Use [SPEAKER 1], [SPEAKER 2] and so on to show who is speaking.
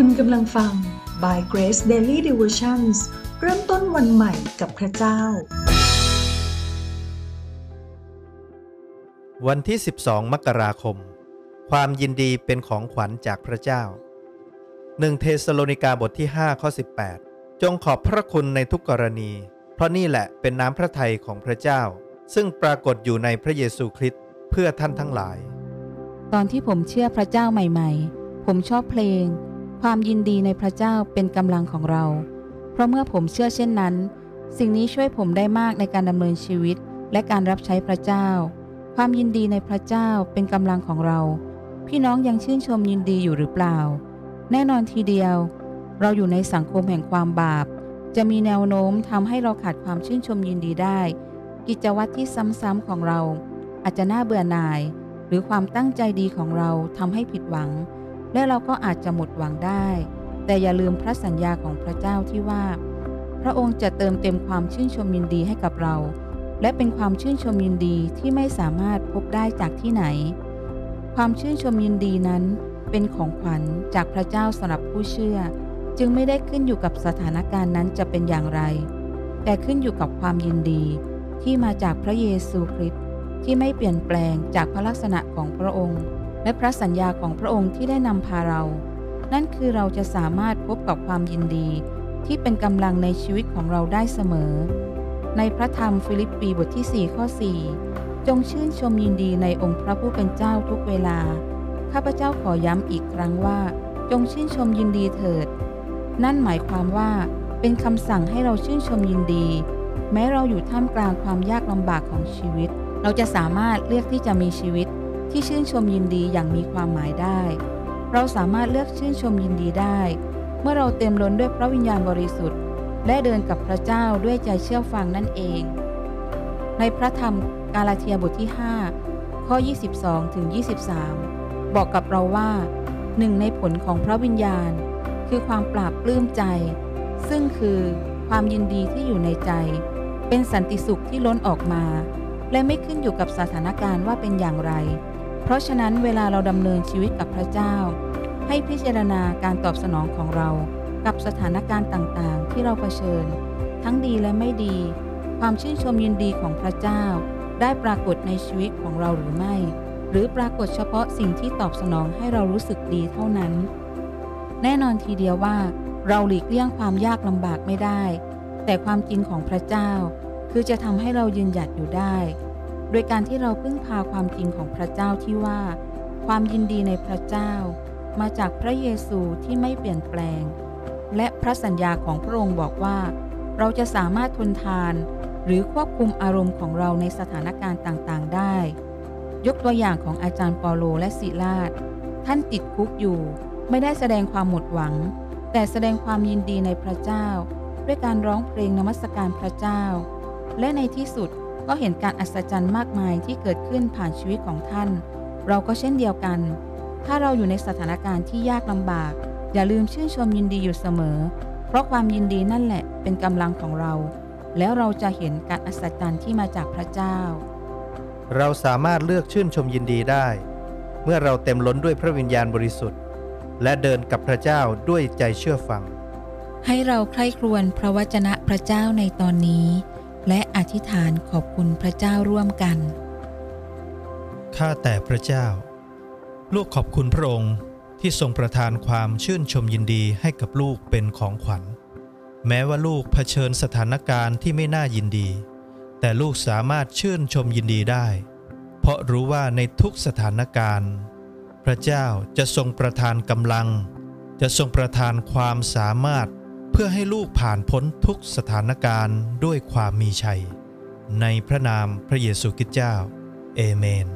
[SPEAKER 1] คุณกำลังฟัง By Grace Daily Devotions เริ่มต้นวันใหม่กับพระเจ้า
[SPEAKER 2] วันที่ 12 มกราคม ความยินดีเป็นของขวัญจากพระเจ้า 1 เทสโลนิกาบทที่ 5 ข้อ 18 จงขอบพระคุณในทุกกรณี เพราะนี่แหละเป็นน้ำพระทัยของพระเจ้า ซึ่งปรากฏอยู่ในพระเยซูคริสต์เพื่อท่านทั้งหลาย
[SPEAKER 3] ตอนที่ผมเชื่อพระเจ้าใหม่ ๆ ผมชอบเพลง ความยินดีในพระเจ้าเป็นกำลังของเรา เพราะเมื่อผมเชื่อเช่นนั้น สิ่งนี้ช่วยผมได้มากในการดำเนินชีวิตและการรับใช้พระเจ้า ความยินดีในพระเจ้าเป็นกำลังของเรา พี่น้องยังชื่นชมยินดีอยู่หรือเปล่า แน่นอนทีเดียว เราอยู่ในสังคมแห่งความบาป จะมีแนวโน้มทำให้เราขาดความชื่นชมยินดีได้ กิจวัตรที่ซ้ำๆของเรา อาจจะน่าเบื่อหน่าย หรือความตั้งใจดีของเราทำให้ผิดหวัง และเราก็อาจจะหมดหวังได้ แต่อย่าลืมพระสัญญาของพระเจ้าที่ว่า พระองค์จะเติมเต็มความชื่นชมยินดีให้กับเรา และเป็นความชื่นชมยินดีที่ไม่สามารถพบได้จากที่ไหน ความชื่นชมยินดีนั้นเป็นของขวัญจากพระเจ้าสำหรับผู้เชื่อ จึงไม่ได้ขึ้นอยู่กับสถานการณ์นั้นจะเป็นอย่างไร แต่ขึ้นอยู่กับความยินดีที่มาจากพระเยซูคริสต์ที่ไม่เปลี่ยนแปลงจากพระลักษณะของพระองค์ และพระสัญญาของพระองค์ที่ได้นำพาเรา นั่นคือเราจะสามารถพบกับความยินดีที่เป็นกำลังในชีวิตของเราได้เสมอ ในพระธรรมฟิลิปปีบทที่ 4 ข้อ 4 จงชื่นชมยินดีในองค์พระผู้เป็นเจ้าทุกเวลา ข้าพเจ้าขอย้ำอีกครั้งว่า จงชื่นชมยินดีเถิด นั่นหมายความว่าเป็นคำสั่งให้เราชื่นชมยินดี แม้เราอยู่ท่ามกลางความยากลำบากของชีวิต เราจะสามารถเลือกที่จะมีชีวิต ที่ชื่นชมยินดีอย่างมีความหมายได้ เราสามารถเลือกชื่นชมยินดีได้ เมื่อเราเต็มล้นด้วยพระวิญญาณบริสุทธิ์ และเดินกับพระเจ้าด้วยใจเชื่อฟังนั่นเอง ในพระธรรมกาลาเทียบทที่ 5 ข้อ 22ถึง23 บอกกับเราว่าหนึ่งในผลของพระวิญญาณ คือความปราบปลื้มใจ ซึ่งคือความยินดีที่อยู่ในใจ เป็นสันติสุขที่ล้นออกมา และไม่ขึ้นอยู่กับสถานการณ์ว่าเป็นอย่างไร เพราะฉะนั้นเวลาเราดำเนินชีวิตกับพระเจ้า ให้พิจารณาการตอบสนองของเรากับสถานการณ์ต่างๆ ที่เราเผชิญ ทั้งดีและไม่ดี ความชื่นชมยินดีของพระเจ้า ได้ปรากฏในชีวิตของเราหรือไม่ หรือปรากฏเฉพาะสิ่งที่ตอบสนองให้เรารู้สึกดีเท่านั้น แน่นอนทีเดียวว่า เราหลีกเลี่ยงความยากลำบากไม่ได้ แต่ความจริงของพระเจ้า คือจะทำให้เรายืนหยัดอยู่ได้ โดยการที่เราพึ่งพาความจริงของพระเจ้าที่ว่า ความยินดีในพระเจ้า มาจากพระเยซูที่ไม่เปลี่ยนแปลง และพระสัญญาของพระองค์บอกว่า เราจะสามารถทนทาน หรือควบคุมอารมณ์ของเราในสถานการณ์ต่างๆ ได้ ยกตัวอย่างของอาจารย์ปอโลและศิลาดท่านติดคุกอยู่ ไม่ได้แสดงความหมดหวัง แต่แสดงความยินดีในพระเจ้า ด้วยการร้องเพลงนมัสการพระเจ้า และในที่สุด ก็เห็นการอัศจรรย์มากมายที่เกิดขึ้นผ่านชีวิตของท่าน เราก็เช่นเดียวกัน ถ้าเราอยู่ในสถานการณ์ที่ยากลำบาก อย่าลืมชื่นชมยินดีอยู่เสมอ เพราะความยินดีนั่นแหละเป็นกำลังของเรา แล้วเราจะเห็นการอัศจรรย์ที่มาจากพระเจ้า
[SPEAKER 2] เราสามารถเลือกชื่นชมยินดีได้ เมื่อเราเต็มล้นด้วยพระวิญญาณบริสุทธิ์ และเดินกับพระเจ้าด้วยใจเชื่อฟัง
[SPEAKER 3] ให้เราใคร่ครวญพระวจนะพระเจ้าในตอนนี้ และอธิษฐานขอบคุณพระเจ้าร่วมกัน
[SPEAKER 2] ข้าแต่พระเจ้า ลูกขอบคุณพระองค์ที่ทรงประทานความชื่นชมยินดีให้กับลูกเป็นของขวัญ แม้ว่าลูกเผชิญสถานการณ์ที่ไม่น่ายินดี แต่ลูกสามารถชื่นชมยินดีได้ เพราะรู้ว่าในทุกสถานการณ์ พระเจ้าจะทรงประทานกำลัง จะทรงประทานความสามารถ พื่อให้ลูกผ่านพ้นทุกสถานการณ์ด้วยความมีชัย ในพระนามพระเยซูคริสต์เจ้า เอเมน